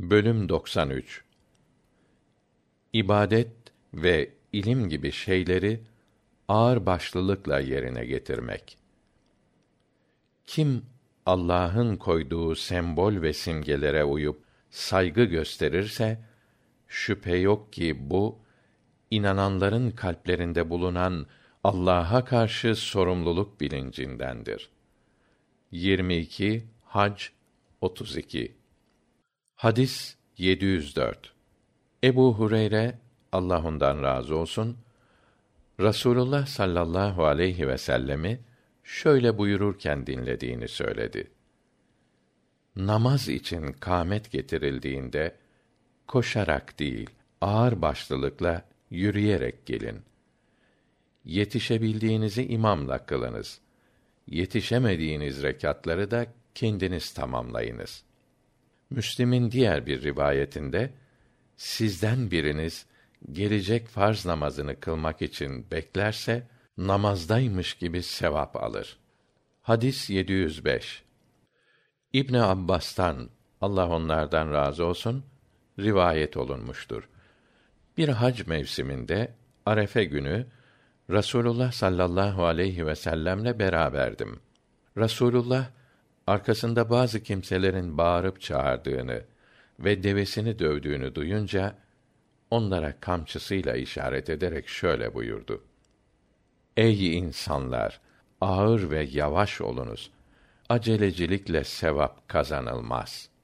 Bölüm 93 İbadet ve ilim gibi şeyleri ağır başlılıkla yerine getirmek. Kim Allah'ın koyduğu sembol ve simgelere uyup saygı gösterirse şüphe yok ki bu inananların kalplerinde bulunan Allah'a karşı sorumluluk bilincindendir. 22 Hac 32 Hadis 704 Ebu Hureyre Allah ondan razı olsun Rasulullah sallallahu aleyhi ve sellemi şöyle buyururken dinlediğini söyledi. Namaz için kâmet getirildiğinde koşarak değil, ağır başlılıkla yürüyerek gelin. Yetişebildiğinizi imamla kılınız. Yetişemediğiniz rekatları da kendiniz tamamlayınız. Müslim'in diğer bir rivayetinde sizden biriniz gelecek farz namazını kılmak için beklerse namazdaymış gibi sevap alır. Hadis 705. İbn Abbas'tan Allah onlardan razı olsun rivayet olunmuştur. Bir hac mevsiminde Arefe günü Rasulullah sallallahu aleyhi ve sellemle beraberdim. Rasulullah arkasında bazı kimselerin bağırıp çağırdığını ve devesini dövdüğünü duyunca onlara kamçısıyla işaret ederek şöyle buyurdu: Ey insanlar, ağır ve yavaş olunuz. Acelecilikle sevap kazanılmaz.''